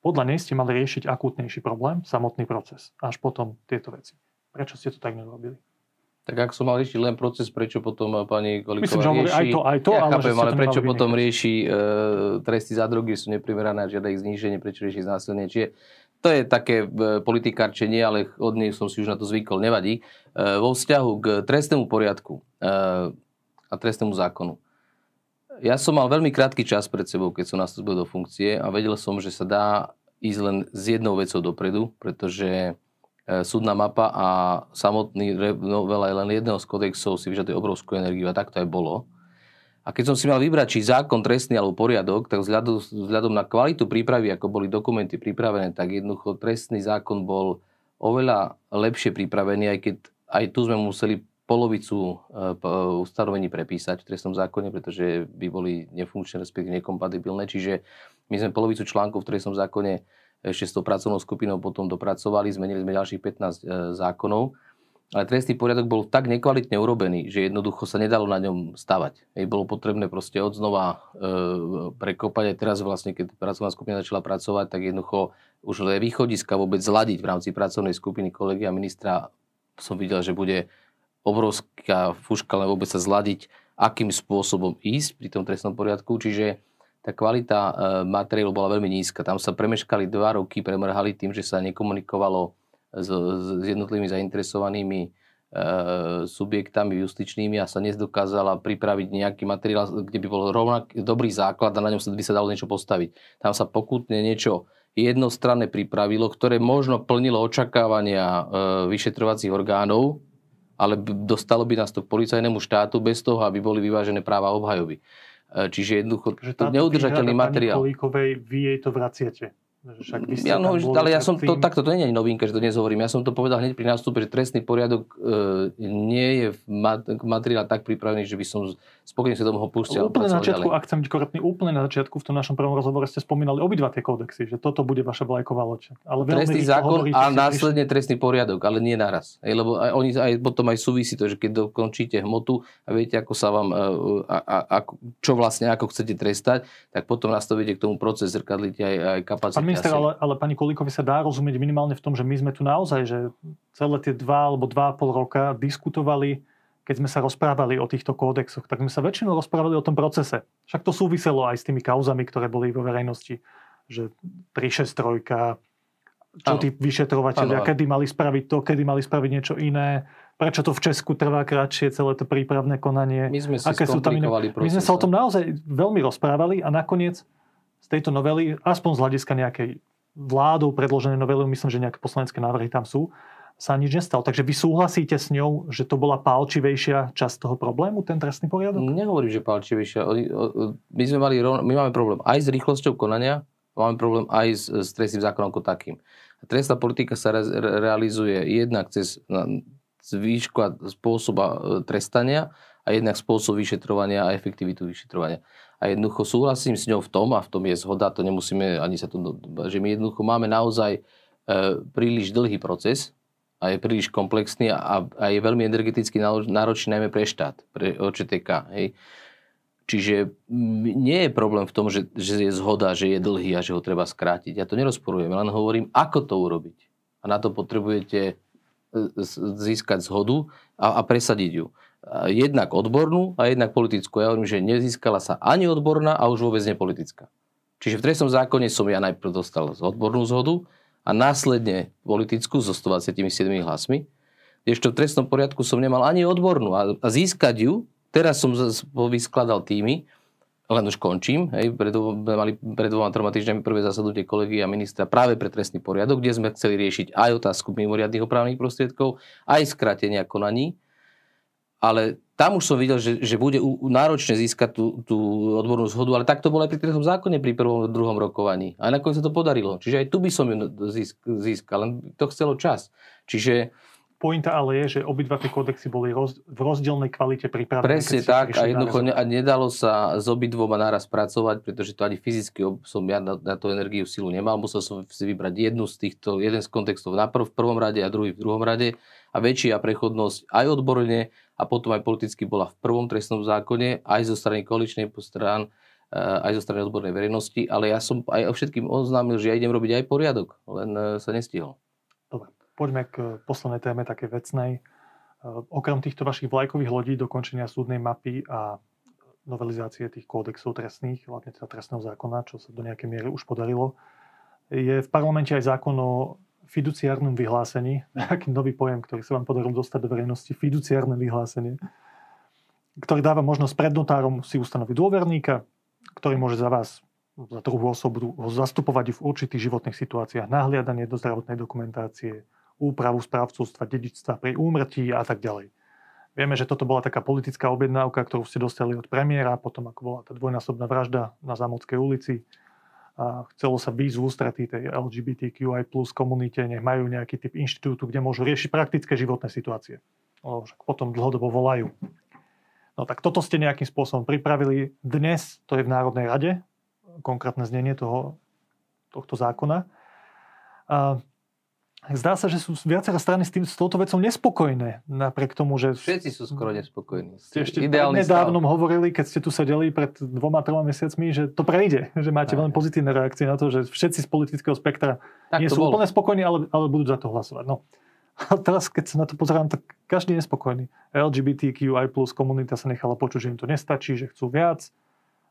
podľa nej ste mali riešiť akútnejší problém, samotný proces, až potom tieto veci. Prečo ste to tak nerobili? Tak ak som mal riešiť len proces, prečo potom eh, pani Kolíková Myslím, že rieši... aj to, aj to, ja ale, chápem, ale prečo potom rieši e, tresty za drogy, sú neprimerané žiada ich zníženie, prečo rieši znásilnenie. Čiže to je také e, politikárčenie, ale od nej som si už na to zvykol, nevadí. E, vo vzťahu k trestnému poriadku e, a trestnému zákonu. Ja som mal veľmi krátky čas pred sebou, keď som nastúpil do funkcie a vedel som, že sa dá ísť len s jednou vecou dopredu, pretože E, súdna mapa a samotný novela len jedného z kodexov si vyžaduje obrovskú energiu a tak to aj bolo. A keď som si mal vybrať, či zákon trestný alebo poriadok, tak vzhľadom, vzhľadom na kvalitu prípravy, ako boli dokumenty pripravené, tak jednoducho trestný zákon bol oveľa lepšie pripravený, aj keď aj tu sme museli polovicu e, ustanovení prepísať v trestnom zákone, pretože by boli nefunkčné, respektíve nekompatibilné. Čiže my sme polovicu článkov v trestnom zákone ešte s tou pracovnou skupinou potom dopracovali, zmenili sme ďalších 15 e, zákonov. Ale trestný poriadok bol tak nekvalitne urobený, že jednoducho sa nedalo na ňom stavať. Jej bolo potrebné proste odznova e, prekopať. Aj teraz vlastne, keď pracovná skupina začala pracovať, tak jednoducho už len východiska vôbec zladiť v rámci pracovnej skupiny kolegia ministra som videl, že bude obrovská fuška len vôbec sa zladiť, akým spôsobom ísť pri tom trestnom poriadku. Čiže tá kvalita e, materiálu bola veľmi nízka. Tam sa premeškali dva roky, premrhali tým, že sa nekomunikovalo s, s jednotlivými zainteresovanými e, subjektami justičnými a sa nedokázala pripraviť nejaký materiál, kde by bol rovnak dobrý základ a na ňom by sa dalo niečo postaviť. Tam sa pokutne niečo jednostranné pripravilo, ktoré možno plnilo očakávania e, vyšetrovacích orgánov, ale dostalo by nás to k policajnému štátu bez toho, aby boli vyvážené práva obhajoby. E, čiže jednoducho to neudržateľný materiál. Kolíkovej, vy jej to vraciate. Však vy ja, no, ale ja som to, takto, to nie je novinka, že to dnes hovorím. Ja som to povedal hneď pri nástupe, že trestný poriadok e, nie je mat, materiál tak pripravený, že by som spokojne sa do toho púšťal. Úplne na začiatku, ďalej. ak chcem byť korektný, úplne na začiatku v tom našom prvom rozhovore ste spomínali obidva tie kódexy, že toto bude vaša vlajková loď. Ale trestný zákon a následne prišli... trestný poriadok, ale nie naraz. Ej, lebo aj, oni aj potom aj súvisí to, že keď dokončíte hmotu a viete, ako sa vám, e, a, a, a, čo vlastne, ako chcete trestať, tak potom nastavíte k tomu proces, zrkadlíte aj, aj kapacitu. Minister, ale, ale pani Kolíkovi sa dá rozumieť minimálne v tom, že my sme tu naozaj, že celé tie dva alebo dva a pol roka diskutovali keď sme sa rozprávali o týchto kódexoch, tak sme sa väčšinou rozprávali o tom procese. Však to súviselo aj s tými kauzami, ktoré boli vo verejnosti, že 363, čo tí vyšetrovateľia, kedy mali spraviť to, kedy mali spraviť niečo iné, prečo to v Česku trvá kratšie, celé to prípravné konanie. My sme si aké sú tam iné... My sme sa o tom naozaj veľmi rozprávali a nakoniec z tejto novely, aspoň z hľadiska nejakej vládou predloženej novely, myslím, že nejaké poslanecké návrhy tam sú, sa nič nestalo. Takže vy súhlasíte s ňou, že to bola pálčivejšia časť toho problému, ten trestný poriadok? Nehovorím, že pálčivejšia. My, sme mali, my máme problém aj s rýchlosťou konania, máme problém aj s, s trestným zákonom ako takým. Trestná politika sa re, realizuje jednak cez zvýšku a spôsoba e, trestania a jednak spôsob vyšetrovania a efektivitu vyšetrovania. A jednoducho súhlasím s ňou v tom, a v tom je zhoda, to nemusíme ani sa to, že my jednoducho máme naozaj e, príliš dlhý proces, a je príliš komplexný a, a je veľmi energeticky náročný najmä pre štát, pre OČTK. Hej. Čiže nie je problém v tom, že, že je zhoda, že je dlhý a že ho treba skrátiť. Ja to nerozporujem, len hovorím, ako to urobiť. A na to potrebujete e, získať zhodu a, a presadiť ju. Jednak odbornú a jednak politickú. Ja hovorím, že nezískala sa ani odborná a už vôbec nepolitická. Čiže v trestnom zákone som ja najprv dostal odbornú zhodu, a následne politickú so 127 hlasmi, ešte v trestnom poriadku som nemal ani odbornú a, a získať ju, teraz som vyskladal týmy, len už končím, hej, pred, mali pred dvoma, troma týždňami prvé zasadnutie kolegy a ministra práve pre trestný poriadok, kde sme chceli riešiť aj otázku mimoriadných opravných prostriedkov, aj skratenia konaní, ale tam už som videl, že, že bude náročné získať tú, tú odbornú zhodu, ale tak to bolo aj pri trestnom zákone pri prvom druhom rokovaní. A nakoniec sa to podarilo. Čiže aj tu by som ju získal, len to chcelo čas. Čiže Pointa ale je, že obidva tie kódexy boli roz, v rozdielnej kvalite pripravené. Presne tak a jednoducho ne, a nedalo sa s obidvoma naraz pracovať, pretože to ani fyzicky som ja na, na tú energiu silu nemal. Musel som si vybrať jednu z týchto, jeden z kontextov na prv, v prvom rade a druhý v druhom rade a väčšia prechodnosť aj odborne a potom aj politicky bola v prvom trestnom zákone, aj zo strany koaličnej strán aj zo strany odbornej verejnosti, ale ja som aj všetkým oznámil, že ja idem robiť aj poriadok, len sa nestihol. Poďme k poslednej téme, také vecnej. Okrem týchto vašich vlajkových lodí, dokončenia súdnej mapy a novelizácie tých kódexov trestných, hlavne teda trestného zákona, čo sa do nejakej miery už podarilo, je v parlamente aj zákon o fiduciárnom vyhlásení, taký nový pojem, ktorý sa vám podarilo dostať do verejnosti, fiduciárne vyhlásenie, ktorý dáva možnosť pred notárom si ustanoviť dôverníka, ktorý môže za vás, za druhú osobu, zastupovať v určitých životných situáciách, nahliadanie do zdravotnej dokumentácie, úpravu správcovstva, dedičstva pri úmrtí a tak ďalej. Vieme, že toto bola taká politická objednávka, ktorú ste dostali od premiéra, potom ako bola tá dvojnásobná vražda na Zámodskej ulici. A chcelo sa výjsť v ústretí tej LGBTQI plus komunite, nech majú nejaký typ inštitútu, kde môžu riešiť praktické životné situácie. O, potom dlhodobo volajú. No tak toto ste nejakým spôsobom pripravili. Dnes to je v Národnej rade, konkrétne znenie toho, tohto zákona. A zdá sa, že sú viaceré strany s, tým, s touto vecou nespokojné, napriek tomu, že... Všetci sú skoro nespokojní. Ste ešte nedávnom hovorili, keď ste tu sedeli pred dvoma, troma mesiacmi, že to prejde, že máte veľmi pozitívne reakcie na to, že všetci z politického spektra tak nie sú bolo. úplne spokojní, ale, ale budú za to hlasovať. No. A teraz, keď sa na to pozerám, tak každý je nespokojný. LGBTQI plus komunita sa nechala počuť, že im to nestačí, že chcú viac,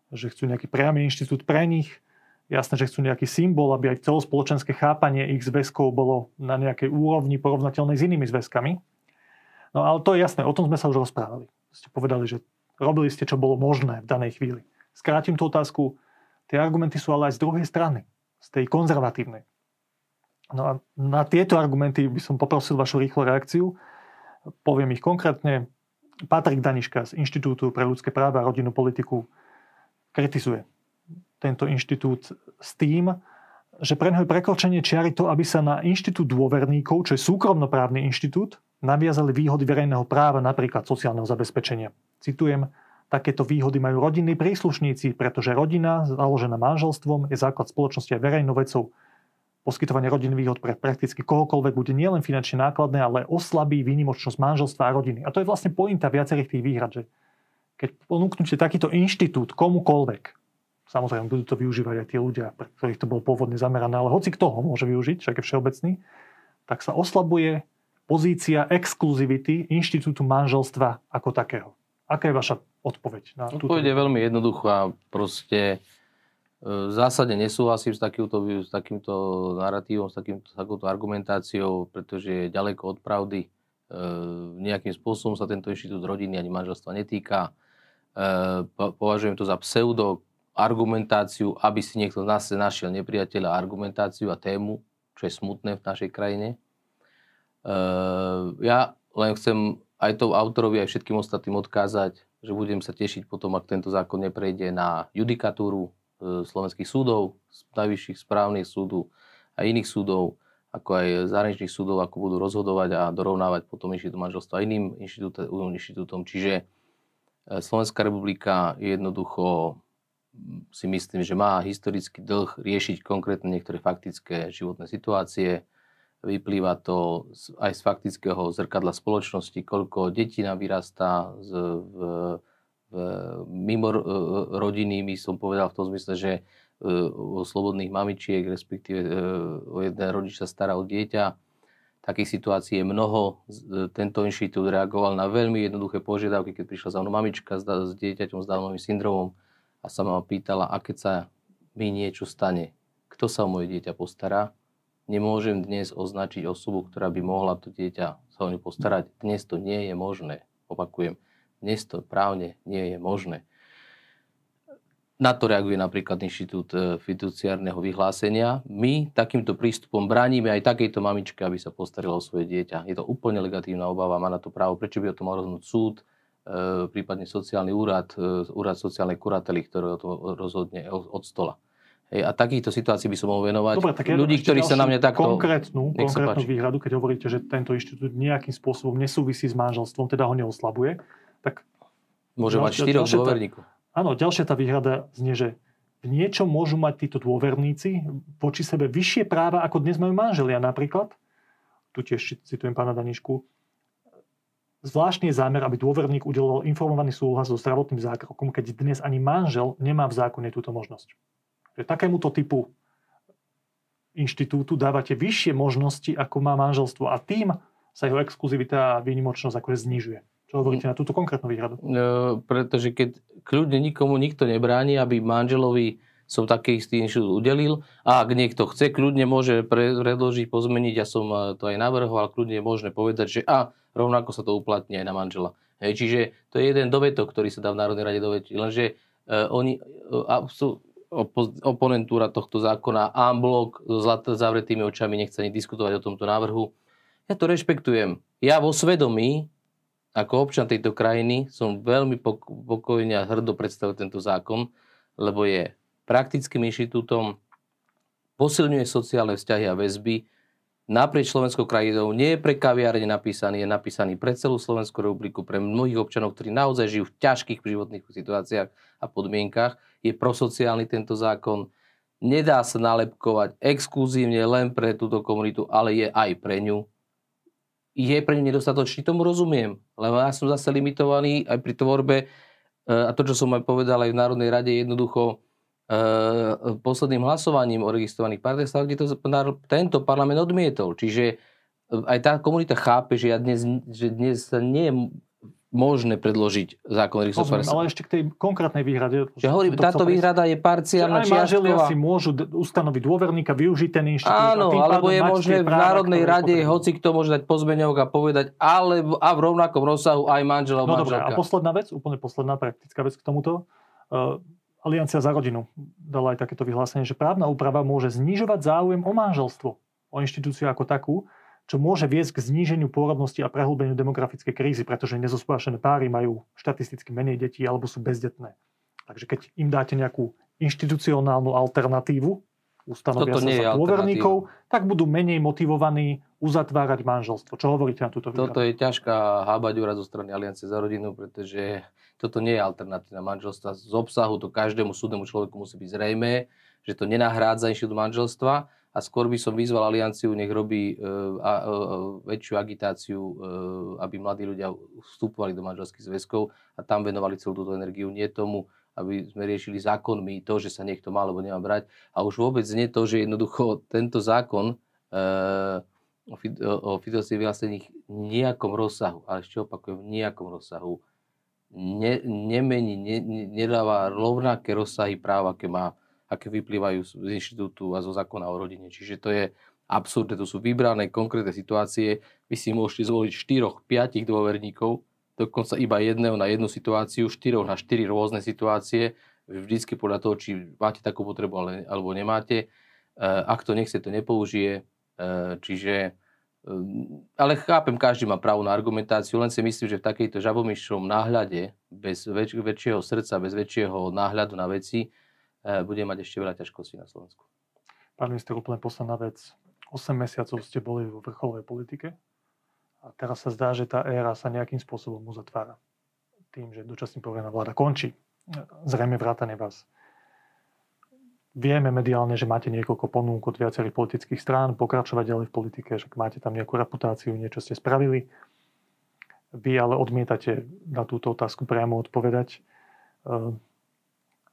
že chcú nejaký priamy inštitút pre nich. Jasné, že chcú nejaký symbol, aby aj celospoločenské chápanie ich zväzkov bolo na nejakej úrovni porovnateľnej s inými zväzkami. No ale to je jasné, o tom sme sa už rozprávali. Ste povedali, že robili ste, čo bolo možné v danej chvíli. Skrátim tú otázku. Tie argumenty sú ale aj z druhej strany, z tej konzervatívnej. No a na tieto argumenty by som poprosil vašu rýchlu reakciu. Poviem ich konkrétne. Patrik Daniška z Inštitútu pre ľudské práva a rodinnú politiku kritizuje tento inštitút s tým, že pre neho je prekročenie čiary to, aby sa na inštitút dôverníkov, čo je súkromnoprávny inštitút, naviazali výhody verejného práva, napríklad sociálneho zabezpečenia. Citujem, takéto výhody majú rodinní príslušníci, pretože rodina, založená manželstvom, je základ spoločnosti a verejnou vecou poskytovanie rodinných výhod pre prakticky kohokoľvek bude nielen finančne nákladné, ale oslabí výnimočnosť manželstva a rodiny. A to je vlastne pointa viacerých tých výhrad, že keď ponúknete takýto inštitút komukoľvek, samozrejme budú to využívať aj tí ľudia, pre ktorých to bolo pôvodne zamerané, ale hoci kto ho môže využiť, však je všeobecný, tak sa oslabuje pozícia exkluzivity inštitútu manželstva ako takého. Aká je vaša odpoveď? Na odpoveď je veľmi jednoduchá. Proste v zásade nesúhlasím s takýmto, s takýmto narratívom, s takýmto, takouto argumentáciou, pretože je ďaleko od pravdy. E, nejakým spôsobom sa tento inštitút rodiny ani manželstva netýka. E, považujem to za pseudo argumentáciu, aby si niekto nás našiel nepriateľa argumentáciu a tému, čo je smutné v našej krajine. E, ja len chcem aj to autorovi, aj všetkým ostatným odkázať, že budem sa tešiť potom, ak tento zákon neprejde na judikatúru E, slovenských súdov, najvyšších správnych súdov a iných súdov, ako aj zahraničných súdov, ako budú rozhodovať a dorovnávať potom inštitút manželstva iným inštitútom. Čiže e, Slovenská republika jednoducho si myslím, že má historický dlh riešiť konkrétne niektoré faktické životné situácie. Vyplýva to aj z faktického zrkadla spoločnosti, koľko detí nám vyrastá z, v, mimo e, rodiny by som povedal v tom zmysle, že e, o slobodných mamičiek, respektíve e, o jeden rodič sa stará o dieťa. Takých situácií je mnoho. Tento inštitút reagoval na veľmi jednoduché požiadavky, keď prišla za mnou mamička s dieťaťom s Downovým syndromom a sa ma pýtala, a keď sa mi niečo stane, kto sa o moje dieťa postará, nemôžem dnes označiť osobu, ktorá by mohla to dieťa sa o ňu postarať. Dnes to nie je možné. Opakujem, dnes to právne nie je možné. Na to reaguje napríklad Inštitút e, fiduciárneho vyhlásenia. My takýmto prístupom bránime aj takejto mamičke, aby sa postarila o svoje dieťa. Je to úplne legatívna obava, má na to právo. Prečo by o tom mal rozhodnúť súd, prípadne sociálny úrad, e, úrad sociálnej kurately, ktorý to rozhodne od stola. Hej, a takýchto situácií by som mohol venovať. Dobre, tak ja ľudí, ktorí sa na mňa takto... Konkrétnu, konkrétnu výhradu, keď hovoríte, že tento inštitút nejakým spôsobom nesúvisí s manželstvom, teda ho neoslabuje, tak... Môže mať štyroch dôverníkov. Áno, ďalšia tá výhrada znie, že v niečom môžu mať títo dôverníci voči sebe vyššie práva, ako dnes majú manželia napríklad. Tu tiež citujem pána Danišku. Zvláštny je zámer, aby dôverník udeloval informovaný súhlas so zdravotným zákrokom, keď dnes ani manžel nemá v zákone túto možnosť. Že takémuto typu inštitútu dávate vyššie možnosti, ako má manželstvo a tým sa jeho exkluzivita a výnimočnosť akože znižuje. Čo hovoríte na túto konkrétnu výhradu? No, pretože keď kľudne nikomu nikto nebráni, aby manželovi som taký istý inštitút udelil a ak niekto chce, kľudne môže predložiť, pozmeniť, ja som eh, to aj navrhoval, kľudne je možné povedať, že a rovnako sa to uplatní aj na manžela. Hej, čiže to je jeden dovetok, ktorý sa dá v Národnej rade dovetiť, lenže uh, oni, uh, sú, opo- oponentúra tohto zákona, Amblok so zlato zavretými očami nechce ani diskutovať o tomto návrhu. Ja to rešpektujem. Ja vo svedomí ako občan tejto krajiny som veľmi pokojne a hrdo predstavil tento zákon, lebo je praktickým inštitútom, posilňuje sociálne vzťahy a väzby, naprieč Slovenskou krajinou, nie je pre kaviárne napísaný, je napísaný pre celú Slovenskú republiku, pre mnohých občanov, ktorí naozaj žijú v ťažkých životných situáciách a podmienkach. Je prosociálny tento zákon. Nedá sa nalepkovať exkluzívne len pre túto komunitu, ale je aj pre ňu je pre ňu nedostatočný, tomu rozumiem. Lebo ja som zase limitovaný aj pri tvorbe e, a to, čo som aj povedal aj v Národnej rade, jednoducho posledným hlasovaním o registrovaných partnerstvách, kde to tento parlament odmietol. Čiže e, aj tá komunita chápe, že, ja dnes, že dnes nie je možné predložiť zákon Rozumiem, ale ešte k tej konkrétnej výhrade. Že hovorím, táto výhrada je parciálna či manželia si môžu ustanoviť dôverníka, využiť ten inštitút. Áno, alebo je možné v Národnej rade, hoci kto môže dať pozmeňovok a povedať, ale a v rovnakom rozsahu aj manželov no dobré, a posledná vec, úplne posledná praktická vec k tomuto. Uh, Aliancia za rodinu dala aj takéto vyhlásenie, že právna úprava môže znižovať záujem o manželstvo, o inštitúciu ako takú, čo môže viesť k zníženiu pôrodnosti a prehlbeniu demografickej krízy, pretože nezospášené páry majú štatisticky menej detí alebo sú bezdetné. Takže keď im dáte nejakú inštitucionálnu alternatívu, ustanovia Toto sa za dôverníkov, tak budú menej motivovaní uzatvárať manželstvo. Čo hovoríte na túto výhradu? Toto je ťažká hábaďura zo strany Aliancie za rodinu, pretože toto nie je alternatíva manželstva. Z obsahu to každému súdnemu človeku musí byť zrejmé, že to nenahrádza inštitút manželstva a skôr by som vyzval Alianciu, nech robí uh, a, uh, väčšiu agitáciu, uh, aby mladí ľudia vstupovali do manželských zväzkov a tam venovali celú túto energiu, nie tomu, aby sme riešili zákonmi to, že sa niekto má alebo nemá brať. A už vôbec nie to, že jednoducho tento zákon uh, o, fidelstve vyhlásených nejakom rozsahu, ale ešte opakujem, v nejakom rozsahu ne, nemení, ne, nedáva rovnaké rozsahy práva, aké má aké vyplývajú z inštitútu a zo zákona o rodine. Čiže to je absurdné, to sú vybrané konkrétne situácie. Vy si môžete zvoliť 4-5 dôverníkov, dokonca iba jedného na jednu situáciu, 4 na 4 rôzne situácie, vždycky podľa toho, či máte takú potrebu alebo nemáte. E, ak to nechce, to nepoužije. E, čiže e, ale chápem, každý má právo na argumentáciu, len si myslím, že v takejto žabomyšom náhľade, bez väč- väčšieho srdca, bez väčšieho náhľadu na veci, bude mať ešte veľa ťažkostí na Slovensku. Pán minister, úplne posledná vec. 8 mesiacov ste boli vo vrcholovej politike a teraz sa zdá, že tá éra sa nejakým spôsobom uzatvára. Tým, že dočasný poverená vláda končí. Zrejme vrátane vás. Vieme mediálne, že máte niekoľko ponúk od viacerých politických strán, pokračovať ďalej v politike, že máte tam nejakú reputáciu, niečo ste spravili. Vy ale odmietate na túto otázku priamo odpovedať. E,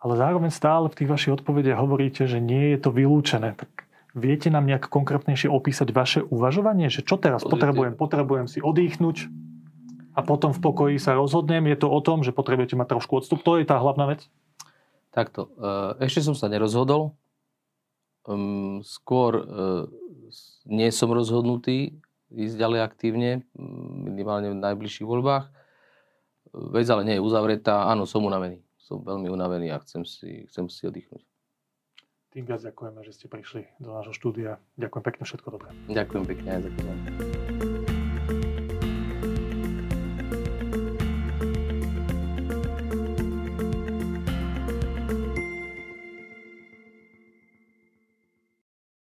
ale zároveň stále v tých vašich odpovediach hovoríte, že nie je to vylúčené. Tak viete nám nejak konkrétnejšie opísať vaše uvažovanie? Že čo teraz Pozrite. potrebujem? Potrebujem si odýchnuť a potom v pokoji sa rozhodnem. Je to o tom, že potrebujete mať trošku odstup. To je tá hlavná vec? Takto. E, ešte som sa nerozhodol. Skôr e, nie som rozhodnutý ísť ďalej aktívne, minimálne v najbližších voľbách. Vec ale nie je uzavretá. Áno, som unavený som veľmi unavený a chcem si, chcem si oddychnúť. Tým viac ďakujeme, že ste prišli do nášho štúdia. Ďakujem pekne, všetko dobré. Ďakujem pekne aj za to.